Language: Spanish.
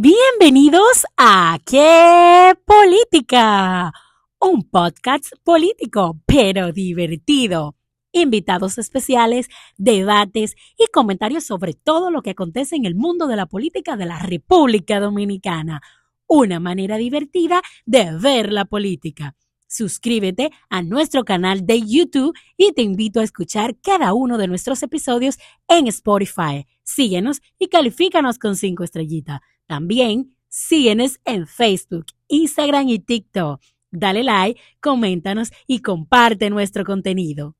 Bienvenidos a ¿Qué Política? Un podcast político, pero divertido. Invitados especiales, debates y comentarios sobre todo lo que acontece en el mundo de la política de la República Dominicana. Una manera divertida de ver la política. Suscríbete a nuestro canal de YouTube y te invito a escuchar cada uno de nuestros episodios en Spotify. Síguenos y califícanos con cinco estrellitas. También síguenos en Facebook, Instagram y TikTok. Dale like, coméntanos y comparte nuestro contenido.